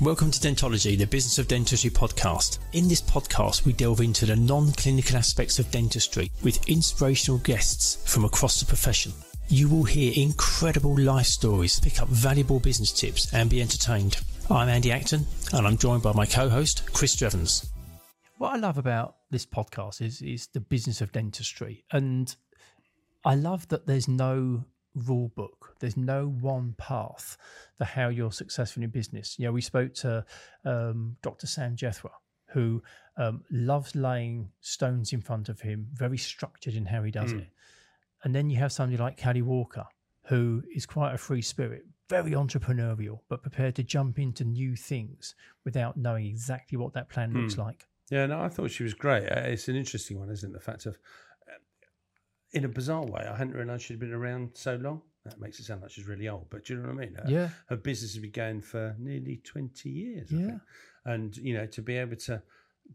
Welcome to Dentology, the Business of Dentistry podcast. In this podcast, we delve into the non clinical aspects of dentistry with inspirational guests from across the profession. You will hear incredible life stories, pick up valuable business tips, and be entertained. I'm Andy Acton, and I'm joined by my co host, Chris Drevens. What I love about this podcast is, is the business of dentistry. And I love that there's no rule book. There's no one path for how you're successful in business. You know, we spoke to um, Dr. Sam Jethwa, who um, loves laying stones in front of him, very structured in how he does Mm. it. And then you have somebody like Cally Walker, who is quite a free spirit, very entrepreneurial, but prepared to jump into new things without knowing exactly what that plan looks Mm. like. Yeah, no, I thought she was great. Uh, It's an interesting one, isn't it? The fact of, in a bizarre way, I hadn't realised she'd been around so long. That makes it sound like she's really old, but do you know what I mean? Her, Yeah. her business has been going for nearly 20 years. I Yeah. think. And, you know, to be able to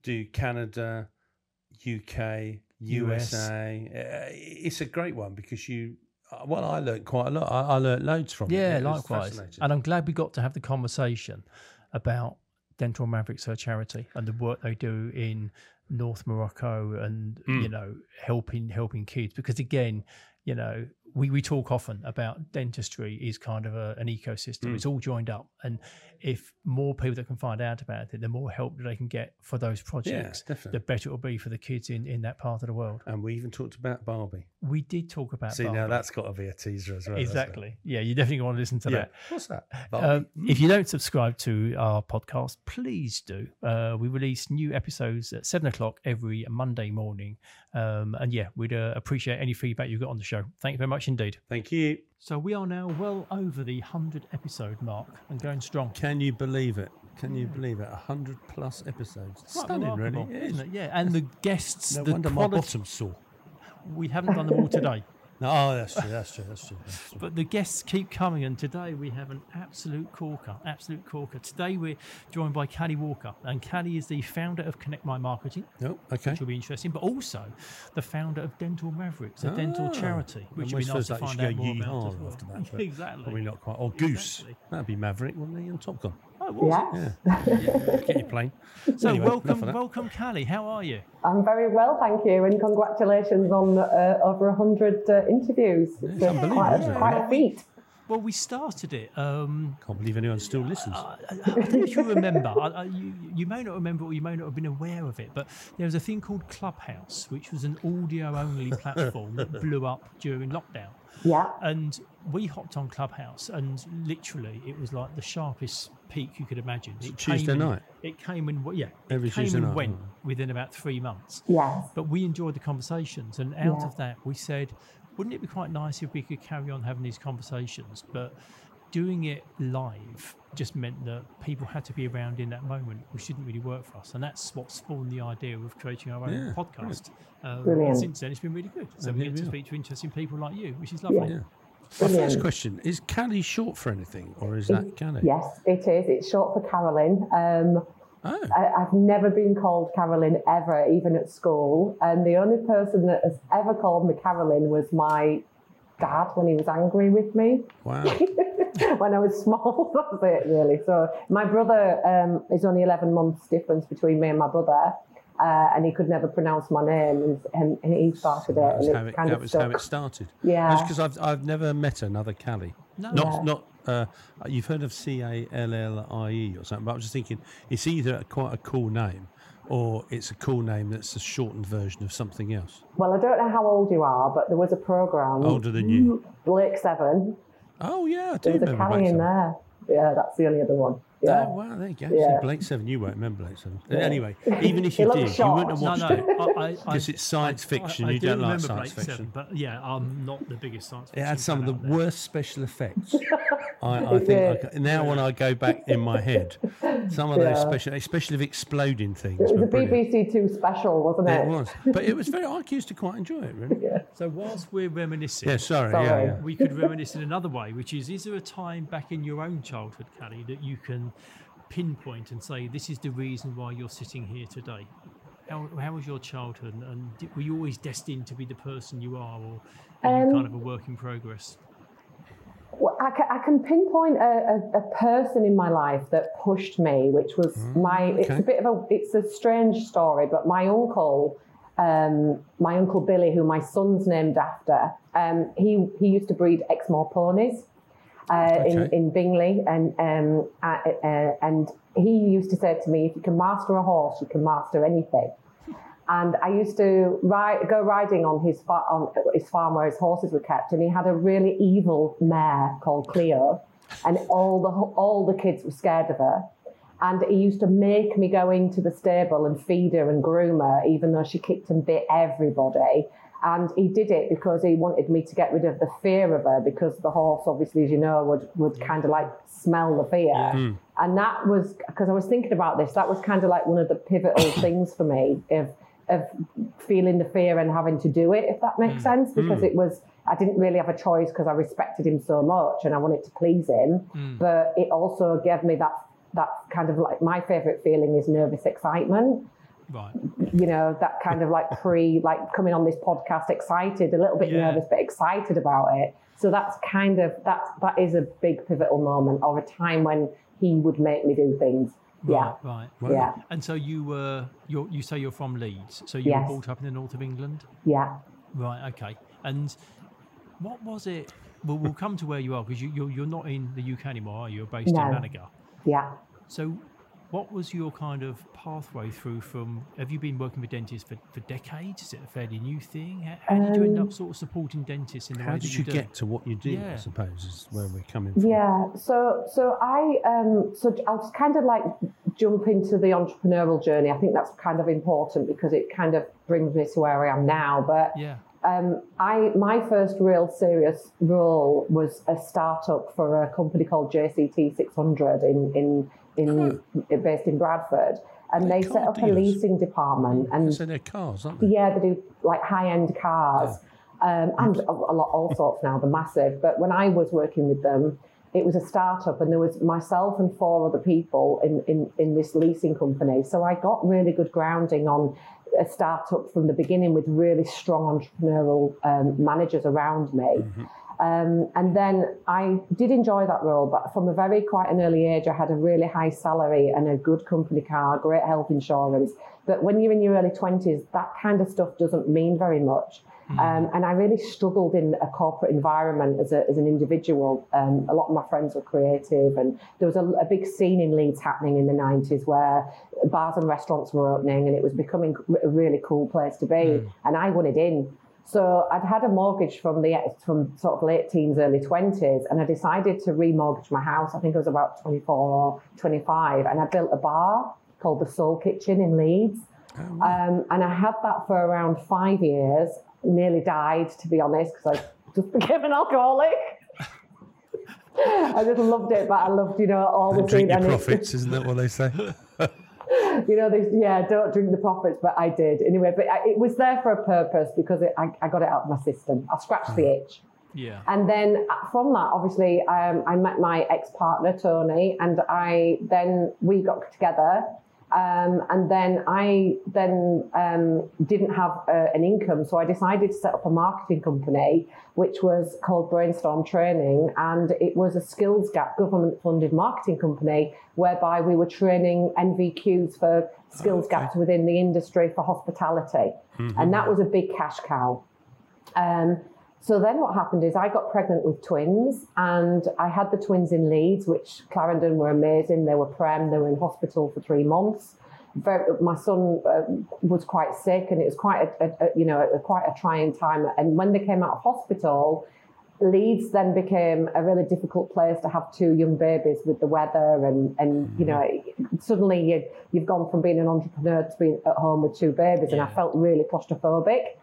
do Canada, UK, USA, uh, it's a great one because you, uh, well, I learned quite a lot. I, I learned loads from it. Yeah, It was likewise. And I'm glad we got to have the conversation about Dental Mavericks, her charity, and the work they do in North Morocco and Mm. you know helping helping kids because again, you know we, we talk often about dentistry is kind of a, an ecosystem. Mm. It's all joined up, and if more people that can find out about it, the more help that they can get for those projects, definitely. the better it will be for the kids in in that part of the world. and we even talked about Barbie. We did talk about See, now that's got to be a teaser as well. exactly. Yeah, you definitely want to listen to Yeah. that. What's that? Um, if you don't subscribe to our podcast, please do. Uh, we release new episodes at seven o'clock every Monday morning. Um, and yeah, we'd uh, appreciate any feedback you've got on the show. Thank you very much indeed. Thank you. So we are now well over the 100 episode mark and going strong. Can you believe it? Can you believe it? A hundred plus episodes. Quite Stunning, really. isn't it? Yeah, and the guests, No the wonder my quality- bottom's sore. we haven't done them all today. No, oh, that's true. That's true. That's true. That's true. But the guests keep coming, and today we have an absolute corker. Absolute corker. Today we're joined by Cally Walker, and Cally is the founder of Connect My Marketing, no, okay. which will be interesting, but also the founder of Dental Mavericks, a dental Ah, charity, which would be nice to find out more about. yeehaw as well. after that, exactly. Probably not quite. Or Goose. Exactly. That'd be Maverick, wouldn't he? On Top Gun. Oh, was Yeah. Yeah. Get your plane. So Anyway, welcome, welcome, Cally. How are you? I'm very well, thank you, and congratulations on uh, over 100 uh, interviews. It's, unbelievable, quite, isn't a, it? quite a feat. Well, we started it. Um, Can't believe anyone still listens. I, I don't know if you remember. I, I, you, you may not remember, or you may not have been aware of it, but there was a thing called Clubhouse, which was an audio-only platform that blew up during lockdown. Yeah, And we hopped on Clubhouse, and literally, it was like the sharpest peak you could imagine. It Tuesday came and- night? It came and w- yeah, it Every came Tuesday and night, went within about three months. yes, But we enjoyed the conversations, and out Yeah. of that, we said, wouldn't it be quite nice if we could carry on having these conversations? But doing it live just meant that people had to be around in that moment, which didn't really work for us. And that's what spawned the idea of creating our own Yeah, podcast. Um, and since then, it's been really good. So And we here get to speak to interesting people like you, which is lovely. yeah. My first question is Cally short for anything, or is that Cally? yes, it is. It's short for Carolyn. Um, Oh, I, I've never been called Carolyn ever, even at school. And the only person that has ever called me Carolyn was my dad when he was angry with me. wow. when I was small. That's it, really. So my brother um, is only 11 months difference between me and my brother, uh, and he could never pronounce my name, and, and, and he started that it, was, and how it it, kind that of was how it started. Yeah. That's because I've, I've never met another Cally. No. Not, Yeah. not uh, you've heard of C A L L I E or something, but I was just thinking it's either a, quite a cool name or it's a cool name that's a shortened version of something else. Well, I don't know how old you are, but there was a program. Older than you. Blake Seven. Oh, yeah, I do There was a remember in there. Yeah, that's the only other one. Yeah. Oh, wow, there you go. Yeah. See, Blake Seven, you won't remember Blake Seven. Anyway, even if you looked did, you wouldn't have short. No, watched no, it. I, I, Because it's science fiction, I, I you do don't like science Blake fiction. Seven, but yeah, I'm not the biggest science fiction It had some of the there. worst special effects. I, I It think I did. ca- now when I go back in my head, some of those Yeah. special, especially of exploding things, It was a brilliant. BBC Two special, wasn't it? It was, but it was very. I used to quite enjoy it, really. Yeah. So whilst we're reminiscing, Yeah, sorry. Yeah, Sorry. yeah. we could reminisce in another way, which is: is there a time back in your own childhood, Cally, that you can pinpoint and say this is the reason why you're sitting here today? How, how was your childhood, and did, were you always destined to be the person you are, or are you Um, kind of a work in progress? Well, I can, I can pinpoint a, a, a person in my life that pushed me, which was my. It's a bit of a. It's a strange story, but my uncle, um, my uncle Billy, who my son's named after, um, he he used to breed Exmoor ponies. Uh, in, in Bingley, and um, uh, uh, and he used to say to me, "If you can master a horse, you can master anything." And I used to ride, go riding on his far, on his farm where his horses were kept, and he had a really evil mare called Cleo, and all the all the kids were scared of her. And he used to make me go into the stable and feed her and groom her, even though she kicked and bit everybody. And he did it because he wanted me to get rid of the fear of her, because the horse, obviously, as you know, would would kind of like smell the fear. Hmm. And that was because I was thinking about this. That was kind of like one of the pivotal things for me of of feeling the fear and having to do it, if that makes hmm. sense, because hmm. it was I didn't really have a choice because I respected him so much and I wanted to please him. But it also gave me that that kind of like my favorite feeling is nervous excitement. Right. You know, that kind of like pre like coming on this podcast excited, a little bit Yeah. nervous, but excited about it. So that's kind of that that is a big pivotal moment or a time when he would make me do things. Yeah. Right. Right. Yeah. And so you were you you say you're from Leeds, so you Yes. were brought up in the north of England. Yeah. Right. Okay. And what was it? Well, we'll come to where you are because you, you're you're not in the UK anymore, are you? You're based No. in Malaga. Yeah. So, what was your kind of pathway through from? Have you been working with dentists for, for decades? Is it a fairly new thing? How, how did you end up sort of supporting dentists in the How way did that you do? get to what you do? Yeah. I suppose is where we're coming from. Yeah. So so I um so I'll kind of like jump into the entrepreneurial journey. I think that's kind of important because it kind of brings me to where I am now. But Yeah. Um, I my first real serious role was a startup for a company called JCT 600 in in in based in Bradford, and they They're set up a leasing department. And So they're cars, aren't they? yeah, they do like high end cars um, and a, a lot, all sorts now. They're massive. But when I was working with them, it was a startup, and there was myself and four other people in, in, in this leasing company. So I got really good grounding on a startup from the beginning with really strong entrepreneurial um, managers around me. Um, and then I did enjoy that role, but from a very quite an early age, I had a really high salary and a good company car, great health insurance. But when you're in your early 20s, that kind of stuff doesn't mean very much. Um, and I really struggled in a corporate environment as, a, as an individual. Um, a lot of my friends were creative, and there was a, a big scene in Leeds happening in the 90s where bars and restaurants were opening, and it was becoming a really cool place to be. And I wanted in. So I'd had a mortgage from the from sort of late teens, early twenties, and I decided to remortgage my house. I think I was about twenty four or twenty five, and I built a bar called the Soul Kitchen in Leeds. Um, and I had that for around five years. Nearly died, to be honest, because I just became an alcoholic. I just loved it, but I loved, you know, all the Drink food your and profits, isn't that what they say? you know, this, yeah, don't drink the profits, but I did anyway. But I, it was there for a purpose because it, I, I got it out of my system. I scratched the itch. Yeah. And then uh, from that, obviously, um, I met my ex partner, Tony, and I then we got together. Um, and then I then um, didn't have uh, an income, so I decided to set up a marketing company, which was called Brainstorm Training, and it was a skills gap government-funded marketing company whereby we were training NVQs for skills gaps within the industry for hospitality, and that was a big cash cow. Um, so then what happened is I got pregnant with twins and I had the twins in Leeds, which Clarendon were amazing. They were prem, they were in hospital for three months. Very, my son uh, was quite sick and it was quite a, a, a you know a, quite a trying time. And when they came out of hospital, Leeds then became a really difficult place to have two young babies with the weather and and you know suddenly you you've gone from being an entrepreneur to being at home with two babies and I felt really claustrophobic.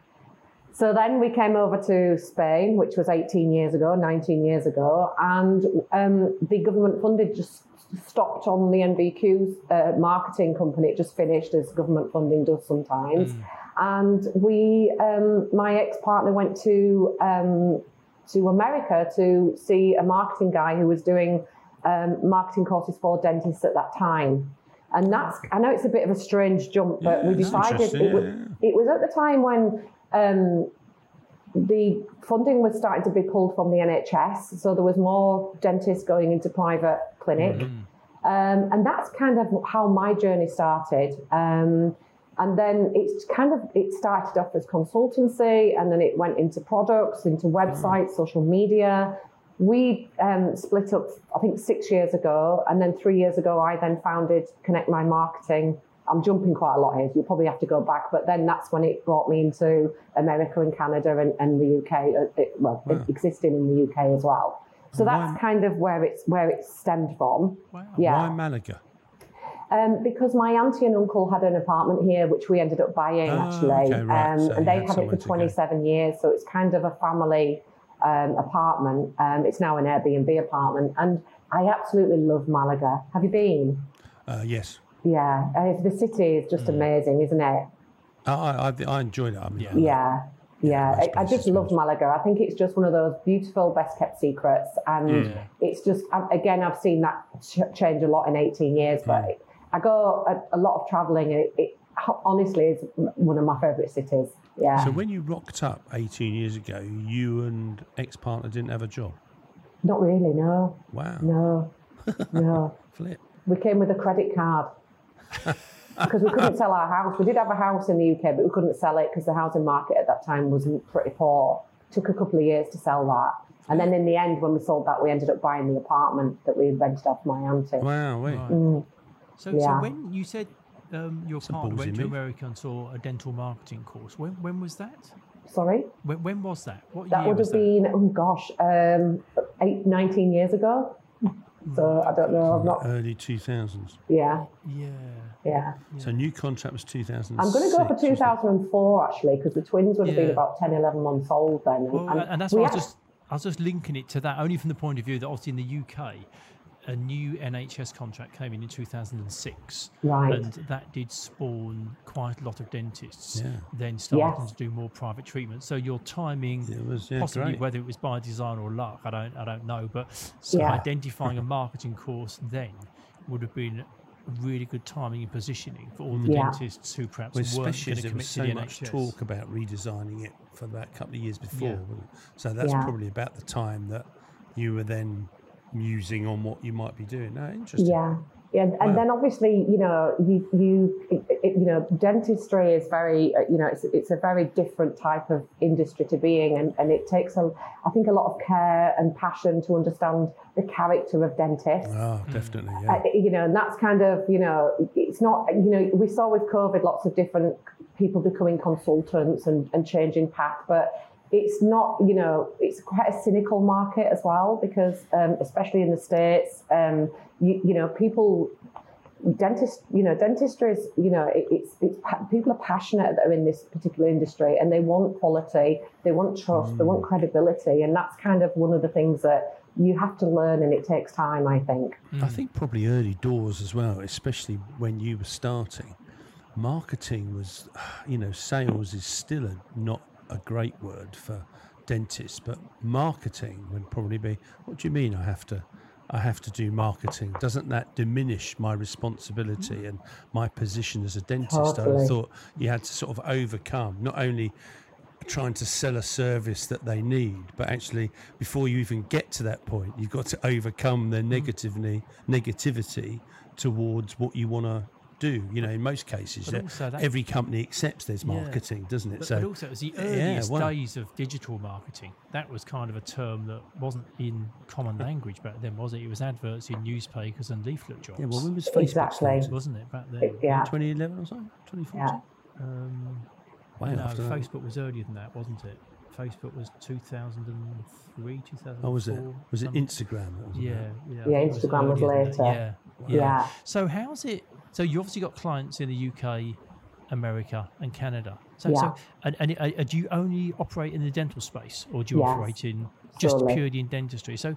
So then we came over to Spain, which was 18 years ago, 19 years ago, and um, the government funded just stopped on the NVQ's uh, marketing company. It just finished, as government funding does sometimes. And we, um, my ex partner, went to um, to America to see a marketing guy who was doing um, marketing courses for dentists at that time. And that's, I know it's a bit of a strange jump, but Yeah, we decided it, was, it was at the time when um, the funding was starting to be pulled from the NHS, so there was more dentists going into private clinic, um, and that's kind of how my journey started. Um, and then it's kind of it started off as consultancy, and then it went into products, into websites, social media. We um, split up, I think, six years ago, and then three years ago, I then founded Connect My Marketing. I'm jumping quite a lot here, so you probably have to go back. But then that's when it brought me into America and Canada and, and the UK. uh, It, well, it existing in the UK as well. So that's Why- kind of where it's where it stemmed from. Wow. Yeah. Why Malaga? Um, because my auntie and uncle had an apartment here, which we ended up buying Ah, actually, okay, right. um, So and they had had it for 27 years. So it's kind of a family um, apartment. Um, it's now an Airbnb apartment, and I absolutely love Malaga. Have you been? Uh, yes. Yeah, uh, the city is just amazing, isn't it? I, I, I enjoyed it. I mean, Yeah. Yeah. Yeah, nice I, I just love. Malaga. I think it's just one of those beautiful, best kept secrets. And Yeah. it's just, um, again, I've seen that ch- change a lot in 18 years, but Mm. I go a, a lot of traveling and it, it honestly is one of my favourite cities. Yeah. So when you rocked up 18 years ago, you and ex-partner didn't have a job. Not really, no. Wow. No. No. Flip. We came with a credit card because we couldn't sell our house. We did have a house in the UK, but we couldn't sell it because the housing market at that time was pretty poor. Took a couple of years to sell that. And then in the end, when we sold that, we ended up buying the apartment that we rented off my auntie. Wow. Wait. Right. So, so Yeah. when you said um, your a partner went to move. America and saw a dental marketing course, when, when was that? Sorry? When, when was that? What That year would was have that? been, oh gosh, um, eight, 19 years ago. So I don't know. I'm not, Early 2000s. yeah, Yeah. yeah. So new contract was two thousand. I'm going to go for wasn't 2004 actually, because the twins would have been about 10, 11 months old then. Well, and, that's why I was just I was just linking it to that only from the point of view that obviously in the UK, a new NHS contract came in in 2006, Right. and that did spawn quite a lot of dentists Yeah. then starting Yes. to do more private treatment. So your timing, It was yeah, possibly great. whether it was by design or luck, I don't I don't know, but so Yeah. identifying a marketing course then would have been really good timing and positioning for all the Yeah. dentists who perhaps Well, weren't going to there commit was to so the much NHS. talk about redesigning it for that couple of years before. Yeah. So that's Yeah. probably about the time that you were then musing on what you might be doing. No, interesting. Yeah. Yeah, and Wow. then obviously, you know, you you you know, dentistry is very, uh, you know, it's it's a very different type of industry to being, and, and it takes a, I think, a lot of care and passion to understand the character of dentists. Oh, definitely. Yeah. Uh, you know, and that's kind of, you know, it's not, you know, we saw with COVID lots of different people becoming consultants and, and changing path, but it's not, you know, it's quite a cynical market as well because, um, especially in the States, um, you, you know, people, dentist, you know, dentistry is, you know, it, it's, it's, people are passionate that are in this particular industry and they want quality, they want trust, they want credibility. And that's kind of one of the things that you have to learn and it takes time, I think. I think probably early doors as well, especially when you were starting. Marketing was, you know, sales is still a, not a great word for dentists, but marketing would probably be. What do you mean? I have to, I have to do marketing. Doesn't that diminish my responsibility mm. and my position as a dentist? I Totally. have thought you had to sort of overcome not only trying to sell a service that they need, but actually before you even get to that point, you've got to overcome their mm. negativity negativity towards what you want to do. You know, in most cases, But that also that- every company accepts there's Yeah. marketing, doesn't it? But, so but also, it was the yeah, earliest well- days of digital marketing. That was kind of a term that wasn't in common language back then, was it? It was adverts in newspapers and leaflet jobs, yeah, well, when was Facebook Exactly. started? wasn't it back then? Yeah. 2011 or something? 2014? Yeah. Um, Wow, no, after that. Facebook was earlier than that, wasn't it? Facebook was 2003, 2004. Oh, was it? Was it. Instagram? Was Yeah, yeah. Yeah, Instagram was earlier than that. later. Yeah, yeah. Yeah. So how's it? So you obviously got clients in the UK, America, and Canada. So, Yeah. so and, and uh, do you only operate in the dental space, or do you Yes, operate in just solely. purely in dentistry? So,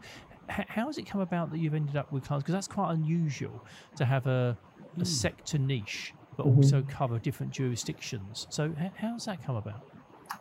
h- how has it come about that you've ended up with clients? Because that's quite unusual to have a, a sector niche, but Mm-hmm. also cover different jurisdictions. So, h- how's that come about?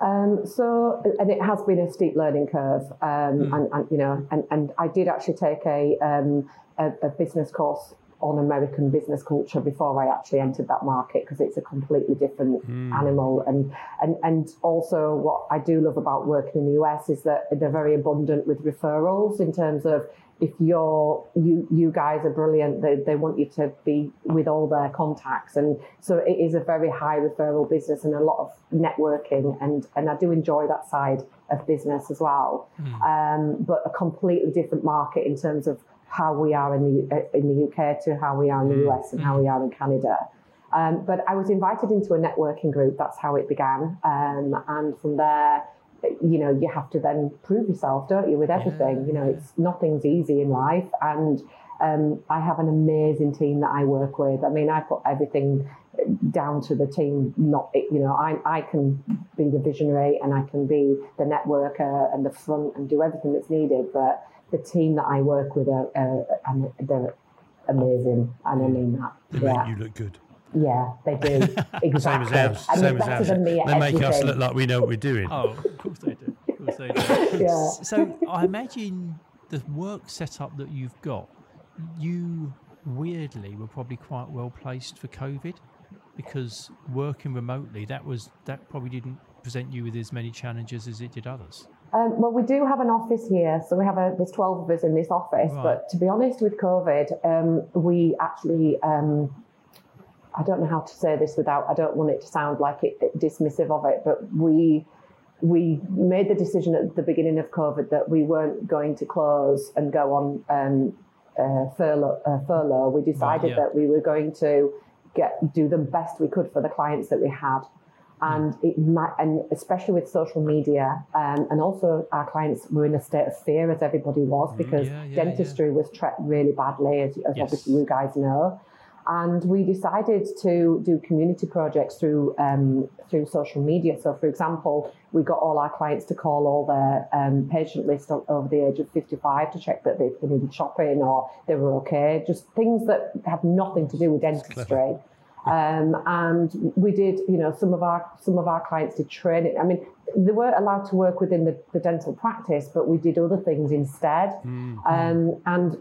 Um, so, and it has been a steep learning curve, um, and, and you know, and, and I did actually take a, um, a, a business course on American business culture before I actually entered that market because it's a completely different animal. And, and and also what I do love about working in the US is that they're very abundant with referrals in terms of if you're you you guys are brilliant they, they want you to be with all their contacts. And so it is a very high referral business and a lot of networking and and i do enjoy that side of business as well. Um, but a completely different market in terms of how we are in the uh, in the uk to how we are in the us and how we are in canada um, but I was invited into a networking group. That's how it began. Um, and from there, you know, you have to then prove yourself, don't you, with everything? You know, it's nothing's easy in life. And um, I have an amazing team that I work with. I mean, I put everything down to the team. Not, you know, I, I can be the visionary and I can be the networker and the front and do everything that's needed. But the team that I work with are, are, are they're amazing, and I mean that. They yeah. make you look good. Yeah, they do. Exactly. Same as ours. And Same they're as better ours. than me at They make us look like we know what we're doing. Oh, of course they do. Of course they do. Yeah. So I imagine the work setup that you've got, you weirdly were probably quite well placed for COVID because working remotely, that was that probably didn't present you with as many challenges as it did others. Um, well, we do have an office here, so we have a there's 12 of us in this office. Right. But to be honest, with COVID, um, we actually um, I don't know how to say this without I don't want it to sound like it, it dismissive of it, but we we made the decision at the beginning of COVID that we weren't going to close and go on um, uh, furlough, uh, furlough. We decided yeah. that we were going to get do the best we could for the clients that we had and it might, and especially with social media, um, and also our clients were in a state of fear, as everybody was, because yeah, yeah, dentistry was treated really badly, as, as Yes. obviously you guys know. And we decided to do community projects through um, through social media. So, for example, we got all our clients to call all their um, patient list over the age of 55 to check that they, they needed shopping or they were okay. Just things that have nothing to do with dentistry. Um, and we did, you know, some of our some of our clients did training. I mean, they weren't allowed to work within the, the dental practice, but we did other things instead. Um, and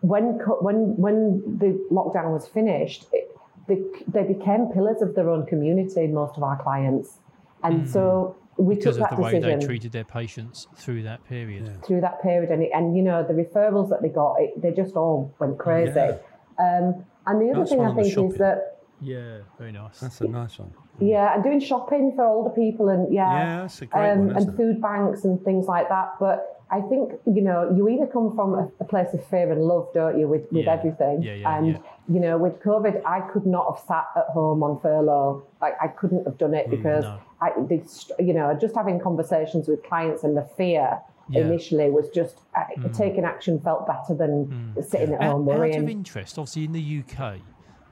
when when when the lockdown was finished, it, they, they became pillars of their own community. Most of our clients, and so we Because took of that the way decision they treated their patients through that period. through that period, and, it, and you know the referrals that they got, it, they just all went crazy. Yeah. Um, and the other Nice thing I think is that Yeah, very nice. That's a nice one. yeah, and doing shopping for older people and yeah, Yeah, that's a great um, one, isn't and it? food banks and things like that. But I think you know you either come from a, a place of fear and love, don't you, with, with Yeah. everything. Yeah, yeah, and yeah. you know, with COVID, I could not have sat at home on furlough. Like I couldn't have done it because Mm, no. I, this, you know, just having conversations with clients and the fear. Yeah. Mm. Initially, was just uh, taking action felt better than sitting at Out, home out worrying. of interest, obviously in the UK,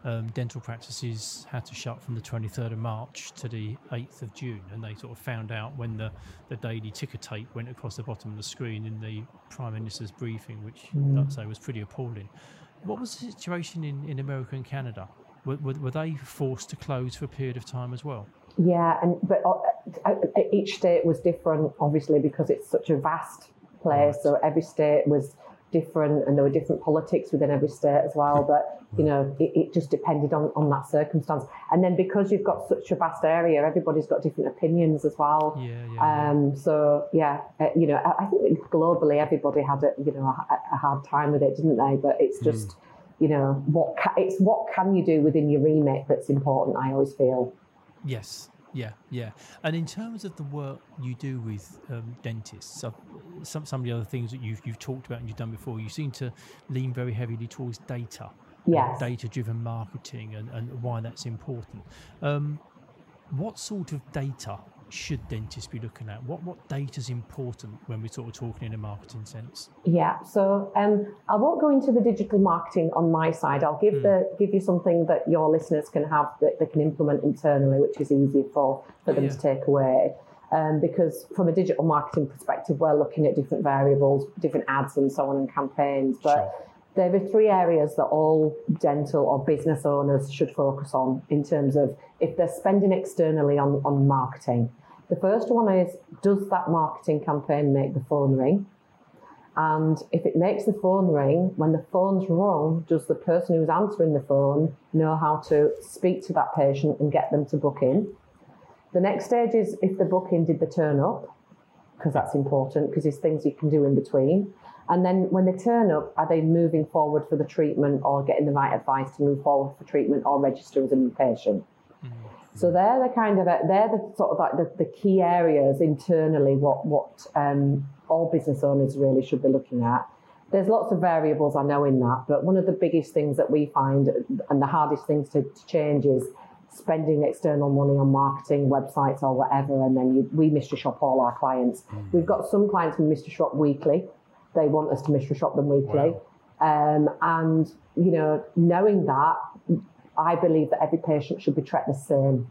um, dental practices had to shut from the 23rd of March to the 8th of June, and they sort of found out when the, the daily ticker tape went across the bottom of the screen in the Prime Minister's briefing, which I'd say was pretty appalling. What was the situation in, in America and Canada? Were, were, were they forced to close for a period of time as well? Yeah, and but uh, each state was different, obviously, because it's such a vast place. So every state was different, and there were different politics within every state as well. But you know, it, it just depended on on that circumstance. And then because you've got such a vast area, everybody's got different opinions as well. Yeah, yeah, yeah. Um, so yeah, uh, you know, I, I think globally everybody had a you know a, a hard time with it, didn't they? But it's just you know what ca- it's what can you do within your remit that's important. I always feel. Yes. Yeah, yeah. And in terms of the work you do with um, dentists, uh, some some of the other things that you've you've talked about and you've done before, you seem to lean very heavily towards data, Yes. data-driven marketing, and, and why that's important. Um, what sort of data should dentists be looking at? What what data is important when we're sort of talking in a marketing sense? Yeah, so um, I won't go into the digital marketing on my side. I'll give the give you something that your listeners can have that they can implement internally, which is easy for for them Yeah. to take away. Um, because from a digital marketing perspective, we're looking at different variables, different ads, and so on, and campaigns. But Sure. There are three areas that all dental or business owners should focus on in terms of if they're spending externally on, on marketing. The first one is does that marketing campaign make the phone ring? And if it makes the phone ring, when the phone's rung, does the person who's answering the phone know how to speak to that patient and get them to book in? The next stage is if the booking did the turn up, because that's important because there's things you can do in between. And then when they turn up, are they moving forward for the treatment or getting the right advice to move forward for treatment or register as a new patient? So they're the kind of they're the sort of like the, the key areas internally what what um, all business owners really should be looking at. There's lots of variables I know in that, but one of the biggest things that we find and the hardest things to, to change is spending external money on marketing, websites or whatever, and then you, we mystery shop all our clients. Mm. We've got some clients who mystery shop weekly. They want us to mystery shop them weekly. Wow. Um, and, you know, knowing that, I believe that every patient should be treated the same.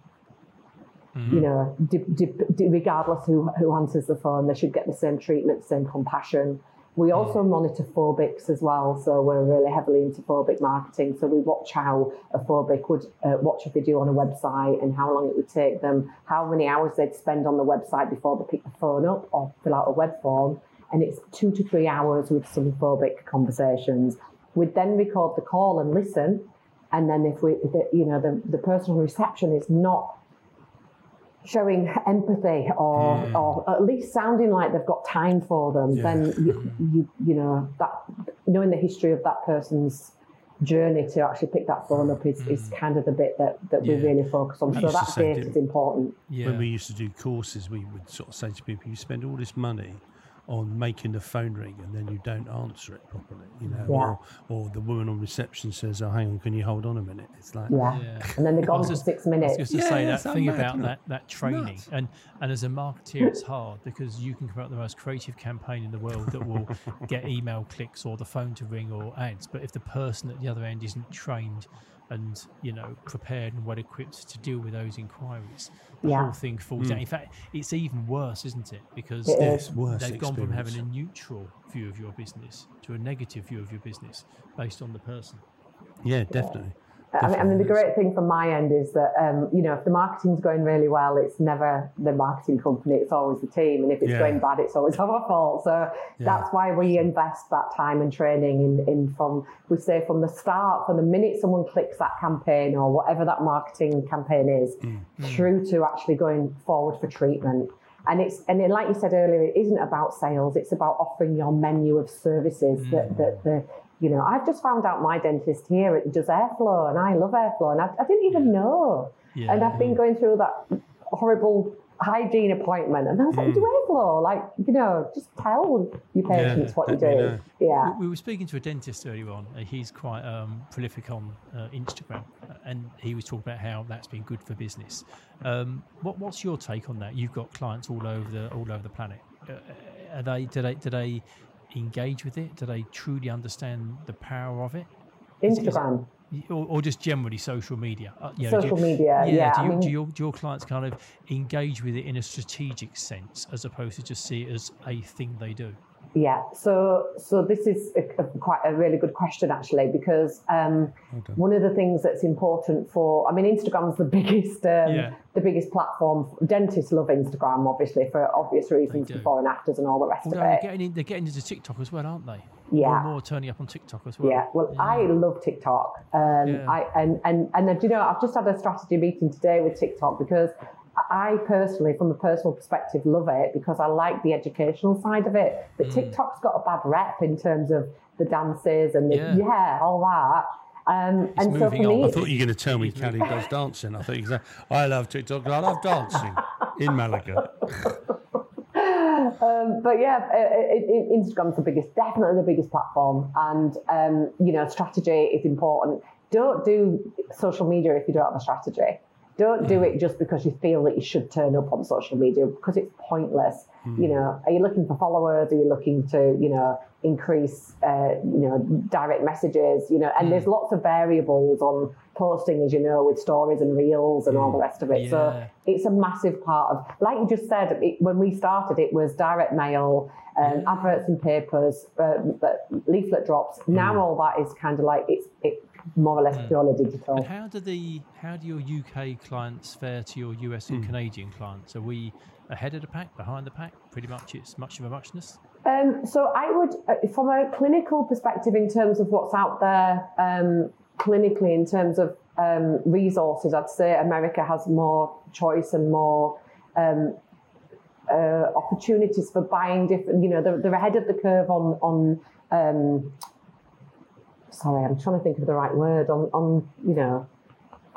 Mm-hmm. You know, d- d- d- regardless who, who answers the phone, they should get the same treatment, same compassion. We mm. also monitor phobics as well, so we're really heavily into phobic marketing. So we watch how a phobic would uh, watch a video on a website and how long it would take them, how many hours they'd spend on the website before they pick the phone up or fill out a web form. And it's two to three hours with some phobic conversations. We'd then record the call and listen and then if we, the, you know, the, the personal reception is not showing empathy or, mm. or at least sounding like they've got time for them, yeah. then you, you, you know that knowing the history of that person's journey to actually pick that phone up is, mm. is kind of the bit that, that yeah. we really focus on. so that data is important. Yeah. When we used to do courses, we would sort of say to people, you spend all this money on making the phone ring and then you don't answer it properly, you know, yeah. or, or the woman on reception says, "Oh, hang on, can you hold on a minute?" It's like, yeah, yeah. and then they're gone for six minutes. I just to say that thing about that that training, Nuts. and and as a marketeer, it's hard because you can come up with the most creative campaign in the world that will get email clicks or the phone to ring or ads, but if the person at the other end isn't trained and you know prepared and well equipped to deal with those inquiries the yeah. whole thing falls mm. down in fact it's even worse isn't it because it they've gone experience. from having a neutral view of your business to a negative view of your business based on the person yeah definitely I mean, I mean, the great thing from my end is that um, you know if the marketing's going really well, it's never the marketing company; it's always the team. And if it's yeah. going bad, it's always our fault. So yeah. that's why we invest that time and training in, in from we say from the start, from the minute someone clicks that campaign or whatever that marketing campaign is, mm. through to actually going forward for treatment. And it's and it, like you said earlier, it isn't about sales; it's about offering your menu of services mm. that that the you know, I've just found out my dentist here does airflow, and I love airflow, and I, I didn't even know. Yeah. And I've been going through that horrible hygiene appointment, and I was like, mm. do airflow, like you know, just tell your patients yeah, what you do. Yeah. We, we, were speaking to a dentist earlier on. Uh, he's quite um, prolific on uh, Instagram, uh, and he was talking about how that's been good for business. Um, what, what's your take on that? You've got clients all over the all over the planet. Uh, are they do they do they engage with it? Do they truly understand the power of it? Instagram. or, or, just generally social media. Uh, you know, social you, media, yeah. yeah do, you, mean, do, your, do your clients kind of engage with it in a strategic sense as opposed to just see it as a thing they do? Yeah, so so this is a, a, quite a really good question actually because um, okay. one of the things that's important for I mean Instagram's the biggest um, yeah. the biggest platform. Dentists love Instagram obviously for obvious reasons, before and afters and all the rest of it. They're getting, in, they're getting into TikTok as well, aren't they? Yeah, more, more turning up on TikTok as well. Yeah, well, yeah. I love TikTok, um, yeah. I and and and you know I've just had a strategy meeting today with TikTok because I personally, from a personal perspective, love it because I like the educational side of it. But mm. TikTok's got a bad rep in terms of the dances and the, yeah. yeah. all that. Um, and so for me, I thought you were going to tell me Cally does dancing. I thought you said, I love TikTok I love dancing in Malaga. um, but yeah, it, it, Instagram's the biggest, definitely the biggest platform, and um, you know, strategy is important. Don't do social media if you don't have a strategy. Don't do it just because you feel that you should turn up on social media because it's pointless. Mm. You know, are you looking for followers? Are you looking to, you know, increase, uh, you know, direct messages? You know, and mm. there's lots of variables on posting, as you know, with stories and reels and all the rest of it. Yeah. So it's a massive part of, like you just said, it, when we started, it was direct mail, um, adverts in papers, uh, leaflet drops. Now all that is kind of like it's it more or less Mm. purely digital. And how do the how do your UK clients fare to your US and Canadian clients? Are we ahead of the pack, behind the pack? Pretty much, it's much of a muchness. Um, so I would, uh, from a clinical perspective, in terms of what's out there um, clinically, in terms of um, resources, I'd say America has more choice and more um, uh, opportunities for buying different. You know, they're, they're ahead of the curve on on. Um, sorry, I'm trying to think of the right word on on you know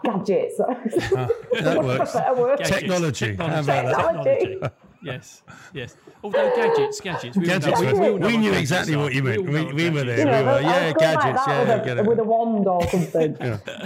gadgets. that works. Better. Gadgets, Technology. How about that? Technology. yes, yes. Although gadgets, gadgets, we all know- Gadgets. we, We, we we knew gadgets exactly are. what you meant. all We, we were there. you know, we were, yeah, gadgets. like yeah, with, get a, it. with a wand or something.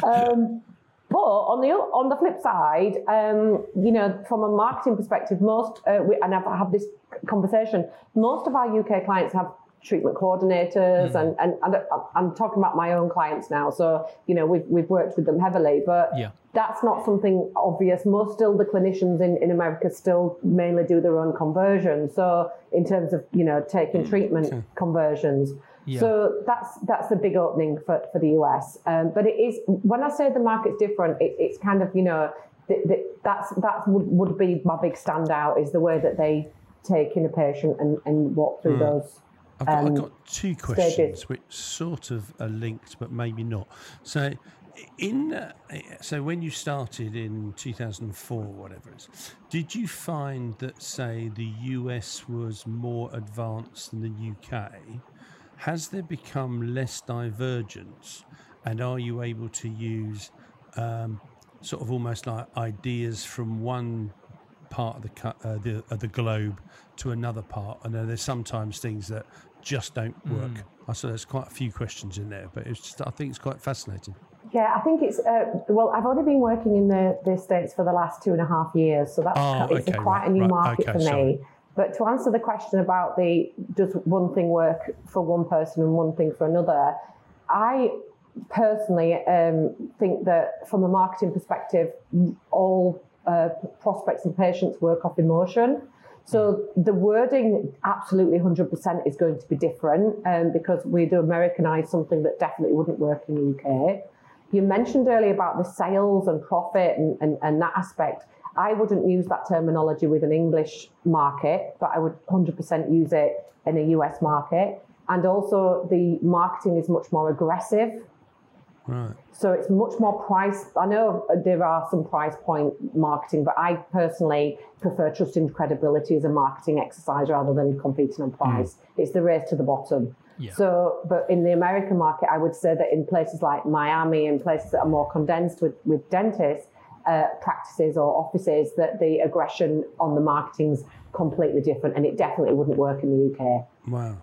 um, but on the on the flip side, um, you know, from a marketing perspective, most uh, we, and I've had this conversation. Most of our UK clients have treatment coordinators, Hmm. and, and and I'm talking about my own clients now. So you know, we've we've worked with them heavily, but Yeah. that's not something obvious. Most still the clinicians in, in America still mainly do their own conversion. So in terms of you know taking treatment conversions. Yeah. So that's that's a big opening for, for the US. Um, but it is when I say the market's different, it, it's kind of you know th- th- that's that would, would be my big standout is the way that they take in a patient and, and walk through those. I've got, I've um, got two stages. questions which sort of are linked, but maybe not. So, in uh, so when you started in 2004, whatever it is, did you find that say the US was more advanced than the UK? Has there become less divergence, and are you able to use um, sort of almost like ideas from one part of the uh, the of the globe to another part, and then there's sometimes things that just don't work. I saw there's quite a few questions in there, but it's just I think it's quite fascinating. Yeah, I think it's uh, well. I've only been working in the, the states for the last two and a half years, so that's Oh, it's a okay, quite right, a new right, market okay, for me. sorry. But to answer the question about the does one thing work for one person and one thing for another, I personally um, think that from a marketing perspective, all uh, prospects and patients work off emotion. So the wording absolutely 100% is going to be different um, because we do Americanize something that definitely wouldn't work in the UK. You mentioned earlier about the sales and profit and, and, and that aspect. I wouldn't use that terminology with an English market, but I would 100% use it in a US market. And also, the marketing is much more aggressive. Right. So it's much more price. I know there are some price point marketing, but I personally prefer trust and credibility as a marketing exercise rather than competing on price. It's the race to the bottom. Yeah. So, but in the American market, I would say that in places like Miami and places that are more condensed with, with dentists, uh, practices or offices, that the aggression on the marketing's completely different, and it definitely wouldn't work in the UK. Wow.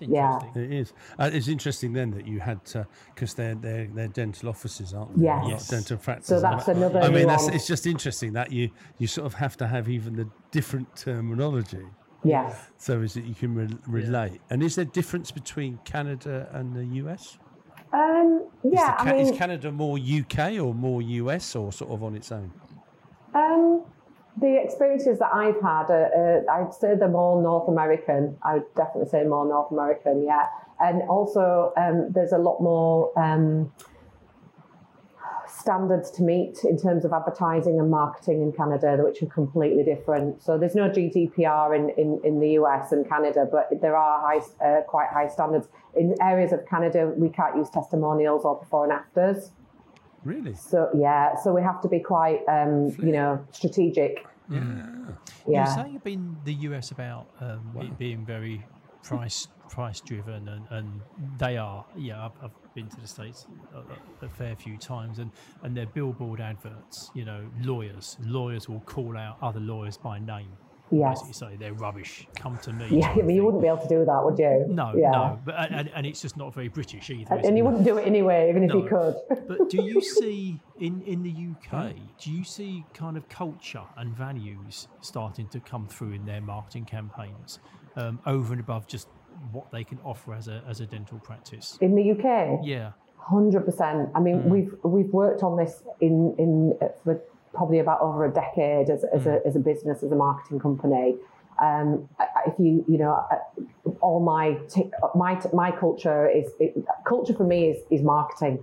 It's Yeah. interesting. It is. Uh, it's interesting then that you had to because they're they're they're dental offices, aren't they? Yes. Not Yes. dental practices. So that's another I mean, that's, it's just interesting that you you sort of have to have even the different terminology Yes. so as that you can re- relate. And is there difference between Canada and the US? Um, Is, yeah, the Ca- I mean, is Canada more UK or more US or sort of on its own? Um, the experiences that I've had, uh, uh, I'd say they're more North American. I would definitely say more North American, yeah. And also, um, there's a lot more um, standards to meet in terms of advertising and marketing in Canada, which are completely different. So there's no GDPR in, in, in the US and Canada, but there are high, uh, quite high standards. In areas of Canada, we can't use testimonials or before and afters. Really? So yeah, so we have to be quite, um, you know, strategic. You Yeah. were saying in the US about um, it being very price price driven, and, and they are. Yeah, I've, I've been to the states a, a fair few times, and and their billboard adverts. You know, lawyers lawyers will call out other lawyers by name. Yes. Basically, they're rubbish. Come to me. Yeah, type I mean, you wouldn't be able to do that, would you? No, Yeah. no, but and, and- it's just not very British either. And, and you wouldn't do it anyway, even if you could. But do you see in, in the UK, do you see kind of culture and values starting to come through in their marketing campaigns um, over and above just what they can offer as a, as a dental practice? In the UK, Yeah. hundred percent. I Mm. mean, we've we've worked on this in in uh, for probably about over a decade as, as Mm. a as a business as a marketing company. Um, if you you know, all my t- my my culture is it, culture for me is is marketing.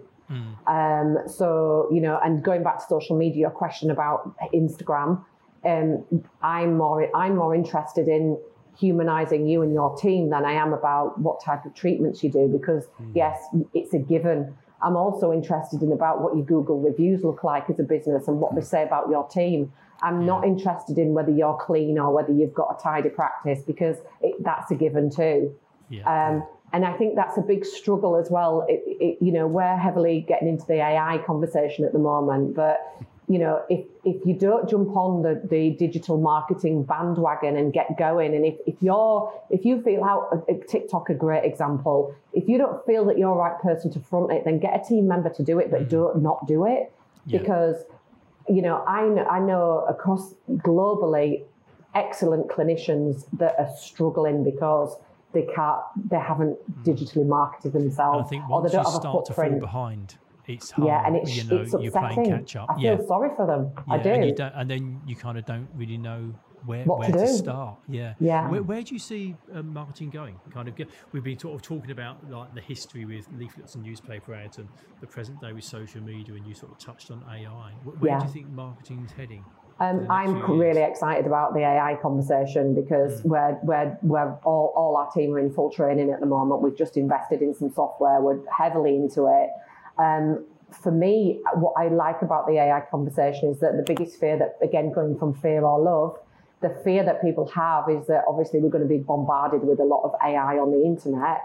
Um, so you know, and going back to social media, your question about Instagram, um, I'm more I'm more interested in humanizing you and your team than I am about what type of treatments you do because yes, it's a given. I'm also interested in about what your Google reviews look like as a business and what they say about your team. I'm not interested in whether you're clean or whether you've got a tidy practice because it, that's a given too. Yeah. Um, and I think that's a big struggle as well. It, it, you know, we're heavily getting into the AI conversation at the moment, but you know, if, if you don't jump on the, the digital marketing bandwagon and get going, and if, if you're if you feel out uh, uh, TikTok a great example, if you don't feel that you're the right person to front it, then get a team member to do it, but mm-hmm. don't not do it Yeah. because you know I know, I know across globally excellent clinicians that are struggling because they can't they haven't digitally marketed themselves I think or they don't have a start to fall footprint. behind, it's hard. Yeah, and it's, you know, it's you're playing upsetting. catch up. I feel yeah. sorry for them. I do. And, you don't, and then you kind of don't really know where, What where to to, start. Yeah. Yeah. Where, where do you see um, marketing going? Kind of, get, we've been sort of talking about like the history with leaflets and newspaper ads, and the present day with social media, and you sort of touched on AI. Where, where do you think marketing is heading? Um, I'm really excited about the AI conversation because Mm. we're, we're, we're all, all our team are in full training at the moment. We've just invested in some software. We're heavily into it. Um, for me, what I like about the AI conversation is that the biggest fear that, again, going from fear or love, the fear that people have is that obviously we're going to be bombarded with a lot of AI on the internet.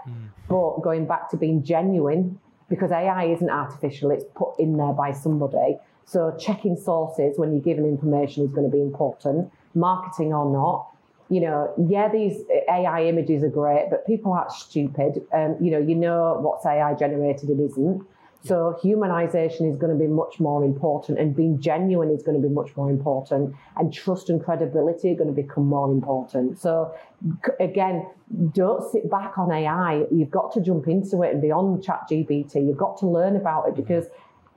But going back to being genuine, because AI isn't artificial, it's put in there by somebody. So checking sources when you're given information is going to be important, marketing or not. You know, yeah, these AI images are great, but people aren't stupid. Um, you know, you know what's AI generated and isn't. So humanization is going to be much more important, and being genuine is going to be much more important, and trust and credibility are going to become more important. So again, don't sit back on AI. You've got to jump into it and beyond on ChatGPT. You've got to learn about it mm-hmm. because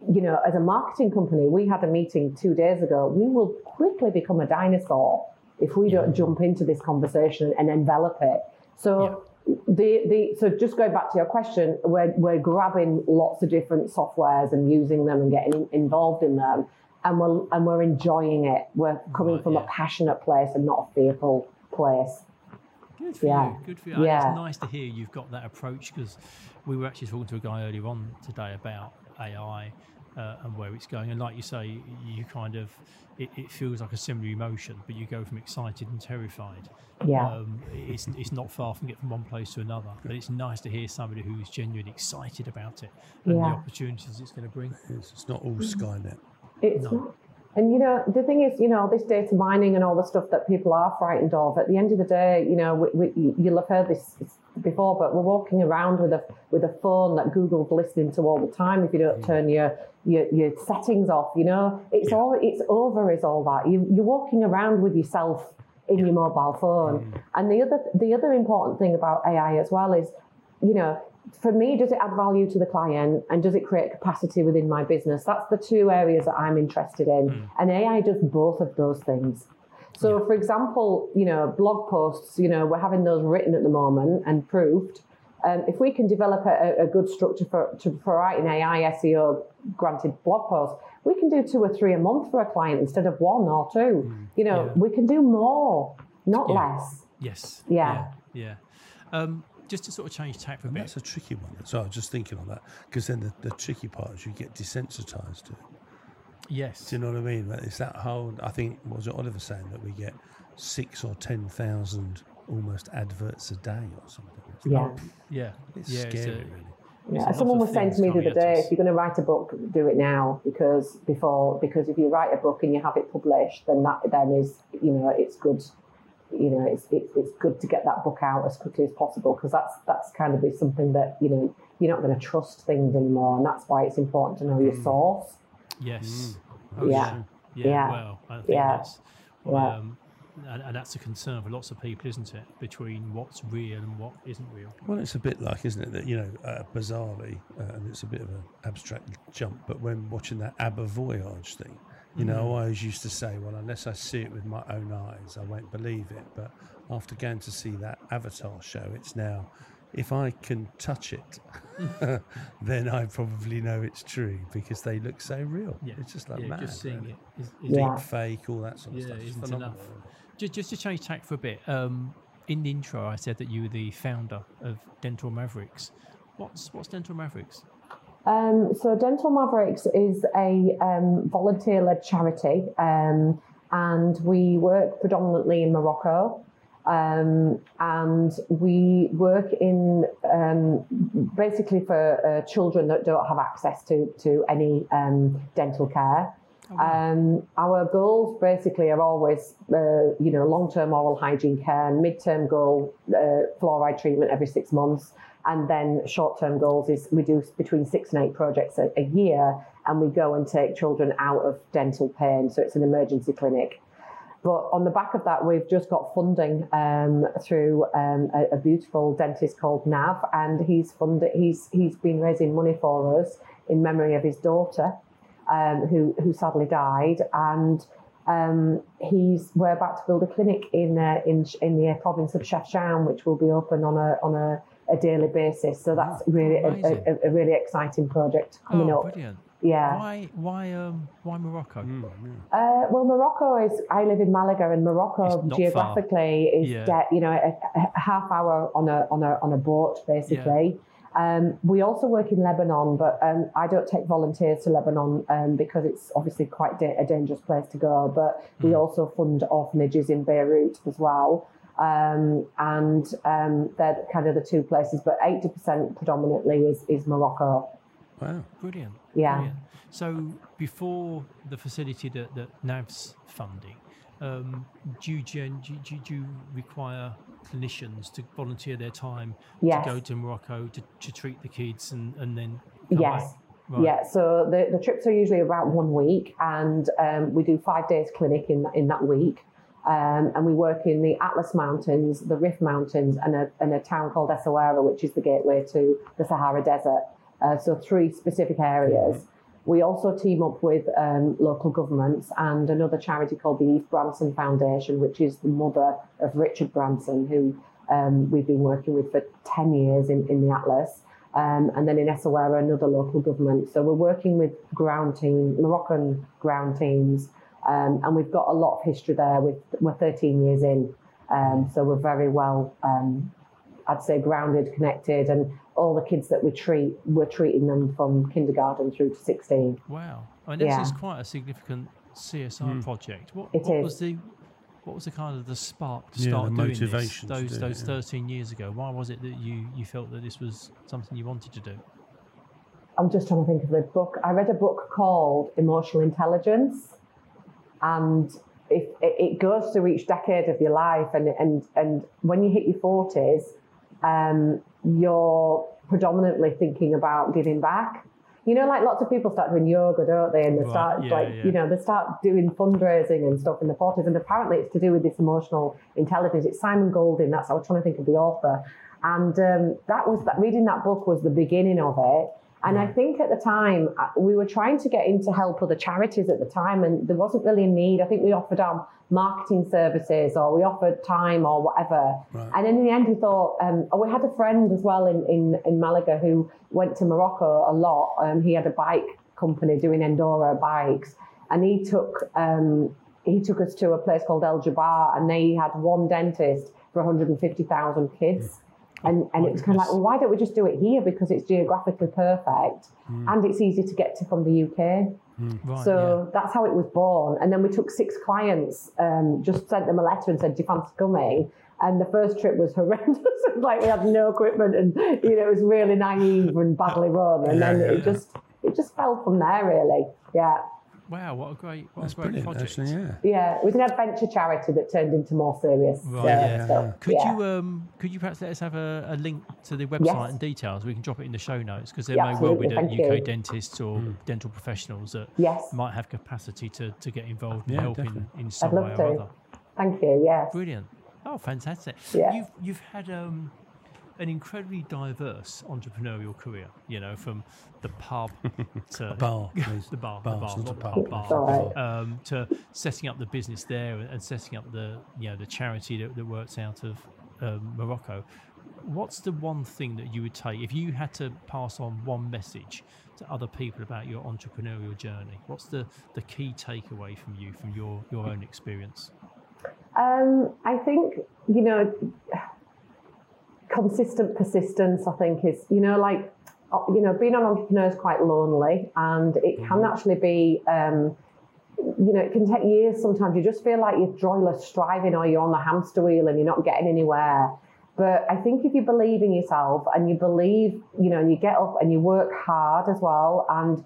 you know, as a marketing company, we had a meeting two days ago. We will quickly become a dinosaur if we don't jump into this conversation and envelop it. So, the, the so just going back to your question, we're, we're grabbing lots of different softwares and using them and getting involved in them, and we're and we're enjoying it. We're coming Right, from yeah. a passionate place and not a fearful place. Good for Yeah. you. Good for you. Yeah. It's nice to hear you've got that approach because we were actually talking to a guy earlier on today about AI uh, and where it's going. And like you say, you kind of it, it feels like a similar emotion, but you go from excited and terrified. Yeah. Um, it's it's not far from get from one place to another. But it's nice to hear somebody who's genuinely excited about it and the opportunities it's going to bring. It's, it's not all Skynet. It's No. not. And you know, the thing is, you know, this data mining and all the stuff that people are frightened of. At the end of the day, you know, we, we, you'll have heard this before, but we're walking around with a with a phone that Google's listening to all the time. If you don't turn your your, your settings off, you know, it's Yeah. all it's over. Is all that you you're walking around with yourself in your mobile phone. Mm. And the other the other important thing about AI as well is, you know, for me, does it add value to the client and does it create capacity within my business? That's the two areas that I'm interested in. And AI does both of those things. So, for example, you know, blog posts, you know, we're having those written at the moment and proofed. Um, if we can develop a, a good structure for, to, for writing AI SEO granted blog posts, we can do two or three a month for a client instead of one or two. You know, Yeah. we can do more, not Yeah. less. Yes. Yeah. Yeah. yeah. Um, just to sort of change tack for a And bit. that's a tricky one. So I was just thinking on that because then the, the tricky part is you get desensitized to it. Yes. Do you know what I mean? Like, It's that whole. I think what was it Oliver saying that we get six or ten thousand almost adverts a day or something. Yeah. Yeah. It's yeah. scary, It's a, really. Yeah, There's someone was saying to me the other day, us. if you're going to write a book, do it now because before because if you write a book and you have it published, then that then is you know it's good, you know it's it's, it's good to get that book out as quickly as possible because that's that's kind of something that you know you're not going to trust things anymore, and that's why it's important to know your Mm. source. Yes. Oh, Yeah. sure. Yeah. Yeah. Well, I think Yeah. that's. Yeah. Um, and, and that's a concern for lots of people, isn't it? Between what's real and what isn't real. Well, it's a bit like, isn't it, that, you know, uh, bizarrely, uh, and it's a bit of an abstract jump, but when watching that ABBA Voyage thing, you know, I always used to say, well, unless I see it with my own eyes, I won't believe it. But after going to see that Avatar show, it's now, if I can touch it, then I probably know it's true because they look so real. Yeah. It's just like yeah, mad. just seeing really. it is, is Yeah. Deep fake, all that sort of Yeah, stuff. It's isn't phenomenal. enough. Just, just to change tack for a bit, um, in the intro, I said that you were the founder of Dental Mavericks. What's what's Dental Mavericks? Um, so Dental Mavericks is a um, volunteer-led charity, um, and we work predominantly in Morocco. Um, and we work in um, basically for uh, children that don't have access to to any um, dental care. Um, our goals basically are always, uh, you know, long-term oral hygiene care, mid-term goal, uh, fluoride treatment every six months, and then short-term goals is we do between six and eight projects a, a year, and we go and take children out of dental pain. So it's an emergency clinic. But on the back of that, we've just got funding um, through um, a, a beautiful dentist called Nav, and he's funded. He's he's been raising money for us in memory of his daughter, um, who who sadly died, and um, he's we're about to build a clinic in uh, in in the province of Chefchaouen, which will be open on a on a, a daily basis. So that's really a, a, a really exciting project coming oh, up. brilliant! Yeah. Why why um why Morocco? Mm, yeah. Uh, well, Morocco is. I live in Malaga, and Morocco It's not geographically is Yeah. de- you know a, a half hour on a on a on a boat basically. Um, we also work in Lebanon, but um, I don't take volunteers to Lebanon um, because it's obviously quite da- a dangerous place to go. But we also fund orphanages in Beirut as well. Um, and um, they're kind of the two places, but 80% predominantly is, is Morocco. Wow. Brilliant. Yeah. Brilliant. So before the facility that, that Nav's funding, um, do, you, gen- do, do you require clinicians to volunteer their time Yes. to go to Morocco to, to treat the kids and, and then Yes. back? Right. Yeah, so the, the trips are usually about one week, and um, we do five days clinic in in that week. Um, and we work in the Atlas Mountains, the Rif Mountains, and a, and a town called Essaouira, which is the gateway to the Sahara Desert. Uh, so three specific areas. We also team up with um, local governments and another charity called the Eve Branson Foundation, which is the mother of Richard Branson, who um, we've been working with for 10 years in, in the Atlas. Um, and then in Essaouira, another local government. So we're working with ground team, Moroccan ground teams, um, and we've got a lot of history there. We're 13 years in, um, so we're very well, um, I'd say, grounded, connected, and all the kids that we treat, we're treating them from kindergarten through to 16. Wow. I mean, this Yeah. is quite a significant CSR project. What, It what is. was the what was the kind of the spark to Yeah, start the doing motivation this those do it, those yeah. 13 years ago? Why was it that you, you felt that this was something you wanted to do? I'm just trying to think of the book. I read a book called Emotional Intelligence, and it, it, it goes through each decade of your life, and and and when you hit your forties, um, you're predominantly thinking about giving back. You know, like lots of people start doing yoga, don't they? And they Right, start yeah, like yeah. you know they start doing fundraising and stuff in the forties, and apparently it's to do with this emotional intelligence. It's Simon Golding. That's I was trying to think of the author, and um, that was that. Reading that book was the beginning of it. And I think at the time uh, we were trying to get into help other charities at the time, and there wasn't really a need. I think we offered our marketing services, or we offered time, or whatever. Right. And in the end, we thought. Um, oh, we had a friend as well in, in in Malaga who went to Morocco a lot. Um, he had a bike company doing enduro bikes, and he took um, he took us to a place called El Jabbar, and they had one dentist for 150,000 kids. And, and it was kind of like, well, why don't we just do it here because it's geographically perfect and it's easy to get to from the UK. Right. So that's how it was born. And then we took six clients, um, just sent them a letter and said, Do you fancy coming? And the first trip was horrendous. Like we had no equipment and you know, it was really naive and badly run. And Yeah, then yeah, it yeah. just it just fell from there really. Yeah. Yeah. Wow. What a great what That's a great brilliant, project. actually, yeah. Yeah. It was an adventure charity that turned into more serious Right, yeah, stuff. Could Yeah. you um could you perhaps let us have a, a link to the website Yes. and details? We can drop it in the show notes because there Yeah, may well be that UK you. dentists or dental professionals that Yes. might have capacity to, to get involved Yeah, and help in, definitely. in some love way to. other. Thank you. Yeah. Brilliant. Oh, fantastic. Yeah. You've you've had um, an incredibly diverse entrepreneurial career. You know, from the pub to Bar, the bar, Bar, the bar, not not the pub. whole bar, um, to setting up the business there and setting up the you know the charity that, that works out of um, Morocco. what's the one thing that you would take if you had to pass on one message to other people about your entrepreneurial journey? What's the, the key takeaway from you from your, your own experience? Um, I think, you know, consistent persistence, I think, is, you know, like, uh, you know, being an entrepreneur is quite lonely and it can mm-hmm. actually be, um, you know, it can take years sometimes. You just feel like you're joyless striving or you're on the hamster wheel and you're not getting anywhere. But I think if you believe in yourself and you believe, you know, and you get up and you work hard as well and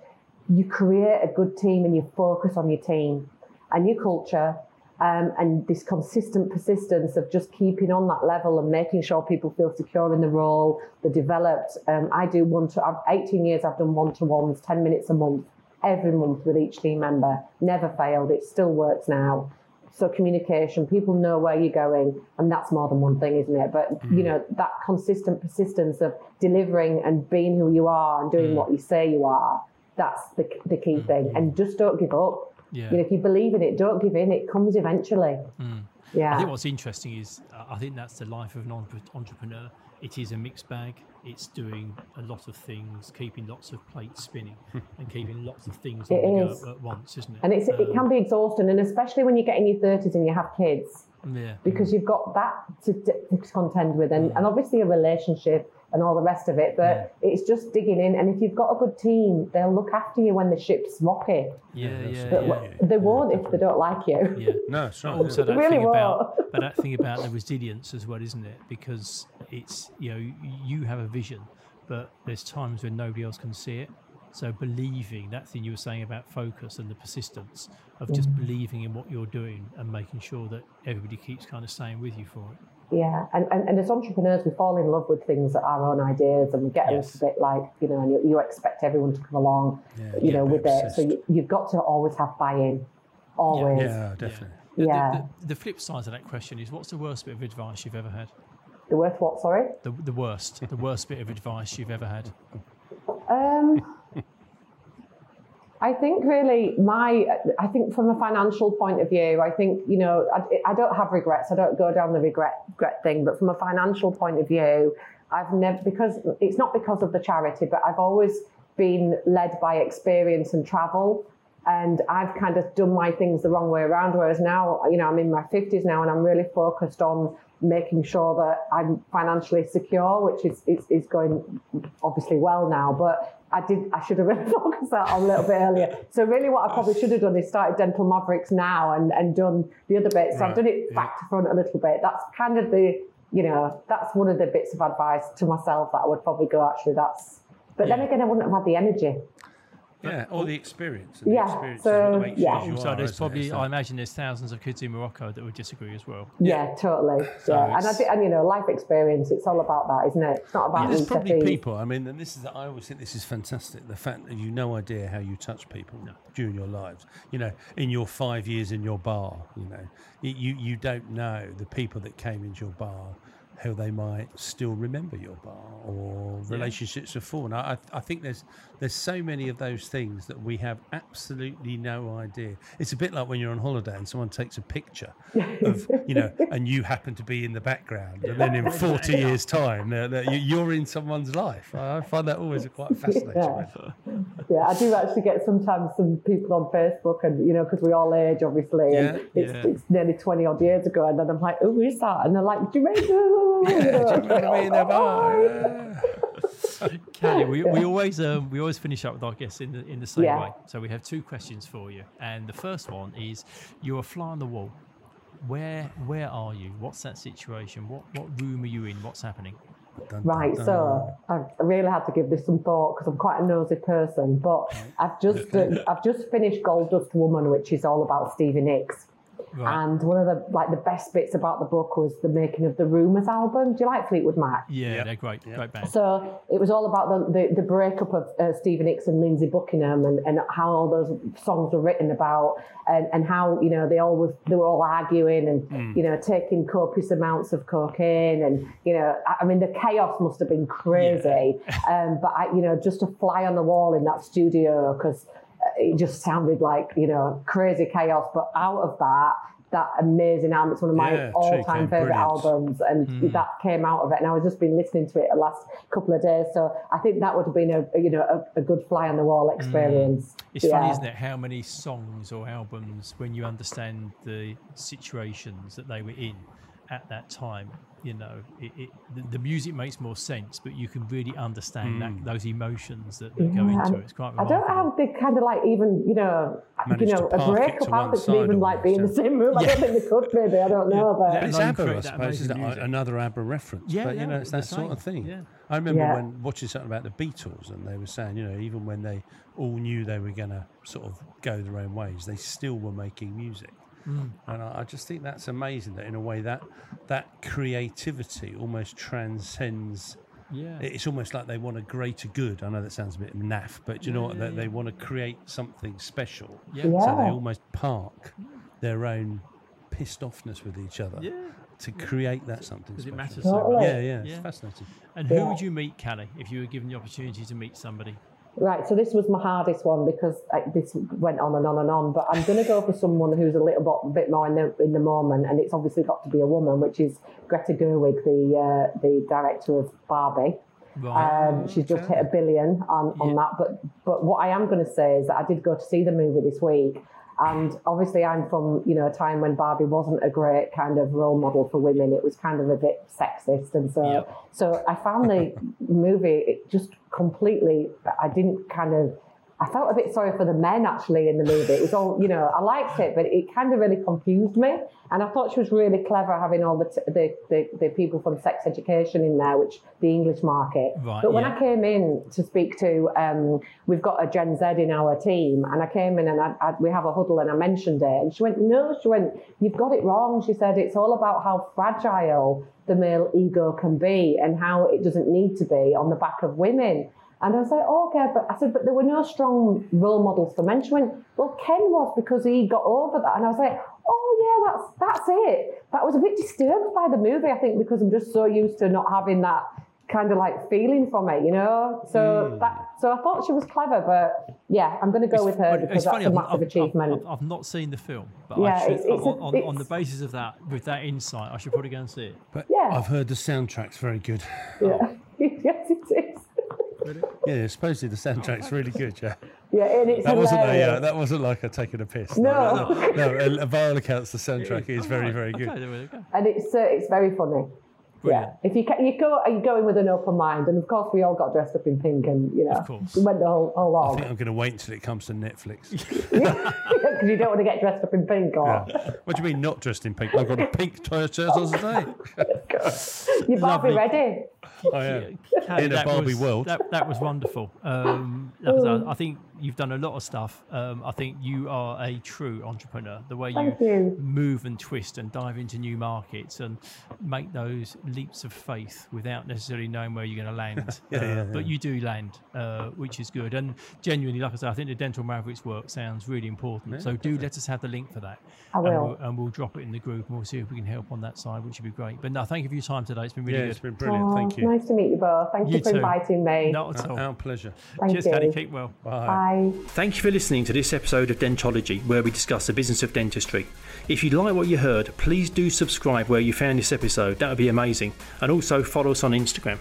you create a good team and you focus on your team and your culture um, and this consistent persistence of just keeping on that level and making sure people feel secure in the role, they're developed. Um, I do one to, I've 18 years I've done one to ones, 10 minutes a month, every month with each team member. Never failed, it still works now. So communication, people know where you're going, and that's more than one thing, isn't it? But mm. you know that consistent persistence of delivering and being who you are and doing mm. what you say you are. That's the the key mm. thing, and just don't give up. Yeah. You know, if you believe in it, don't give in. It comes eventually. Mm. Yeah. I think what's interesting is I think that's the life of an entrepreneur. It is a mixed bag. It's doing a lot of things, keeping lots of plates spinning, and keeping lots of things on the go at once, isn't it? And it's, um, it can be exhausting, and especially when you get in your thirties and you have kids. Yeah. Because you've got that to, to contend with, and, mm. and obviously a relationship and all the rest of it. But yeah. it's just digging in. And if you've got a good team, they'll look after you when the ship's rocky. Yeah, yeah, but yeah, They won't if they don't like you. Yeah. No, it's not. Also, that really thing about, but that thing about the resilience as well, isn't it? Because it's, you know, you have a vision, but there's times when nobody else can see it. So believing that thing you were saying about focus and the persistence of just mm. believing in what you're doing and making sure that everybody keeps kind of staying with you for it. Yeah, and, and, and as entrepreneurs, we fall in love with things that our own ideas, and we get yes. a little bit like you know, and you, you expect everyone to come along, yeah, you know, with obsessed. it. So you, have got to always have buy-in, always. Yeah, yeah definitely. Yeah. yeah. The, the, the, flip side of that question is, what's the worst bit of advice you've ever had? The worst what? Sorry. The the worst, the worst bit of advice you've ever had. Um. I think really my, I think from a financial point of view, I think, you know, I, I, don't have regrets. I don't go down the regret, regret thing, but from a financial point of view, I've never, because it's not because of the charity, but I've always been led by experience and travel. And I've kind of done my things the wrong way around. Whereas now, you know, I'm in my 50s now and I'm really focused on making sure that I'm financially secure, which is, is, is going obviously well now. But I did. I should have really focused that on a little bit earlier. So really, what I probably should have done is started Dental Mavericks now and, and done the other bits. So right. I've done it back to front a little bit. That's kind of the, you know, that's one of the bits of advice to myself that I would probably go. Actually, that's. But yeah. then again, I wouldn't have had the energy. Yeah, all oh. the experience. The yeah. Experience so yeah. So there's probably, I imagine, there's thousands of kids in Morocco that would disagree as well. Yeah, yeah totally. So yeah, and I think, and you know, life experience. It's all about that, isn't it? It's not about. Yeah, there's probably people. I mean, and this is. I always think this is fantastic. The fact that you no idea how you touch people no. during your lives. You know, in your five years in your bar. You know, you you don't know the people that came into your bar how they might still remember your bar or relationships have fallen. I, I think there's there's so many of those things that we have absolutely no idea. It's a bit like when you're on holiday and someone takes a picture of you know, and you happen to be in the background, and then in 40 years' time, you're in someone's life. I find that always quite fascinating. Yeah. yeah, I do actually get sometimes some people on Facebook, and you know, because we all age, obviously, and yeah, it's, yeah. it's nearly 20 odd years ago, and then I'm like, oh, who is that? And they're like, do you Jamaica yeah, Cally, we, we always um, we always finish up with our guests in the in the same yeah. way. So we have two questions for you, and the first one is: you're a fly on the wall. Where where are you? What's that situation? What what room are you in? What's happening? Dun, right, dun, so I really had to give this some thought because I'm quite a nosy person. But I've just uh, I've just finished Gold Dust Woman, which is all about Stevie Nicks. Right. And one of the like the best bits about the book was the making of the Rumours album. Do you like Fleetwood Mac? Yeah, yep. they're great, yep. great band. So it was all about the the, the breakup of uh, Stevie Nicks and Lindsey Buckingham, and, and how all those songs were written about, and, and how you know they always they were all arguing and mm. you know taking copious amounts of cocaine, and you know I mean the chaos must have been crazy. Yeah. um, but I you know just a fly on the wall in that studio because it just sounded like you know crazy chaos. But out of that, that amazing album. It's one of my Yeah, all-time favorite albums, and Hmm. that came out of it. And I was just been listening to it the last couple of days, so I think that would have been a you know a, a good fly on the wall experience. Hmm. It's Yeah. funny, isn't it, how many songs or albums, when you understand the situations that they were in at that time, you know, it, it, the, the music makes more sense, but you can really understand that, hmm. those emotions that, that go into and it. It's quite remarkable. I don't know how they kind of like even you know you Managed to know a park it breakup to one outfit could side even like be in the same room. I don't think they could maybe. I don't know, Yeah. but But it's ABBA, I suppose, isn't amazing it? music. Another ABBA reference. Yeah, but, you yeah, know, it's that sort of thing. Yeah. I remember Yeah. when watching something about the Beatles and they were saying, you know, even when they all knew they were going to sort of go their own ways, they still were making music. Mm. And I, I just think that's amazing that in a way that that creativity almost transcends. Yeah. It's almost like they want a greater good. I know that sounds a bit naff, but do you know what? They, they want to create something special. yeah. So they almost park their own pissed offness with each other Yeah. to create that something Because it special. matters so much. Yeah, yeah, it's fascinating. And who would you meet, Cally, if you were given the opportunity to meet somebody? Right, so this was my hardest one because this went on and on and on. But I'm going to go for someone who's a little bit, bit more in the in the moment, and it's obviously got to be a woman, which is Greta Gerwig, the uh, the director of Barbie. Right. Um, she's just hit a billion on, on Yeah. that. But but what I am going to say is that I did go to see the movie this week, and obviously I'm from you know a time when Barbie wasn't a great kind of role model for women. It was kind of a bit sexist, and so Yep. so I found the movie it just completely. I didn't kind of. I felt a bit sorry for the men actually in the movie. It was all, you know, I liked it, but it kind of really confused me. And I thought she was really clever having all the t- the, the, the people from sex education in there, which the English market. Right, but when yeah. I came in to speak to, um, we've got a Gen Z in our team, and I came in and I, I, we have a huddle, and I mentioned it, and she went, "No," she went, "You've got it wrong." She said, "It's all about how fragile the male ego can be, and how it doesn't need to be on the back of women." And I was like, oh, okay, but I said, but there were no strong role models for men. She went, well, Ken was because he got over that. And I was like, oh yeah, that's that's it. But I was a bit disturbed by the movie, I think, because I'm just so used to not having that kind of like feeling from it, you know. So hmm. that so I thought she was clever, but yeah, I'm going to go with her Well, because that's a I've, massive I've- achievement. I've, I've not seen the film, but Yeah, I should, it's- it's a- on, on, on the basis of that, with that insight, I should probably go and see it. But Yeah. I've heard the soundtrack's very good. yeah. yes, it is. Yeah, supposedly the soundtrack's really good. Yeah, Yeah, and it's that wasn't a hilarious. uh, that wasn't like a taking a piss. No. no, no. uh, by all accounts, the soundtrack is very very good. there we go. and it's uh, it's very funny. Brilliant. Yeah, if you ca- you go are you go in with an open mind, and of course we all got dressed up in pink, and you know, Of course. we went the whole whole I think I'm going to wait until it comes to Netflix. because you don't want to get dressed up in pink or Yeah. What do you mean not dressed in pink? I've got a pink shirt on today. you're Barbie Lovely. ready. I am. Cally, In a Barbie was, world. That, that was wonderful. Um, like I said, I think you've done a lot of stuff. Um, I think you are a true entrepreneur. The way Thank you. move and twist and dive into new markets and make those leaps of faith without necessarily knowing where you're going to land. Yeah, Uh, yeah, But yeah. you do land, uh, which is good. And genuinely, like I said, I think the Dental Mavericks work sounds really important. so do let us have the link for that. I And we'll, and we'll drop it in the group and we'll see if we can help on that side, which would be great. But no, thank you for your time today. It's been really Yeah, good. it's been brilliant. Oh, Thank you. Nice to meet you both. Thank you, You for too. inviting me. Not at all. Our pleasure. Thank Cheers, you. Cally. Keep well. Bye. Bye. Thank you for listening to this episode of Dentology, where we discuss the business of dentistry. If you like what you heard, please do subscribe where you found this episode. That would be amazing. And also follow us on Instagram.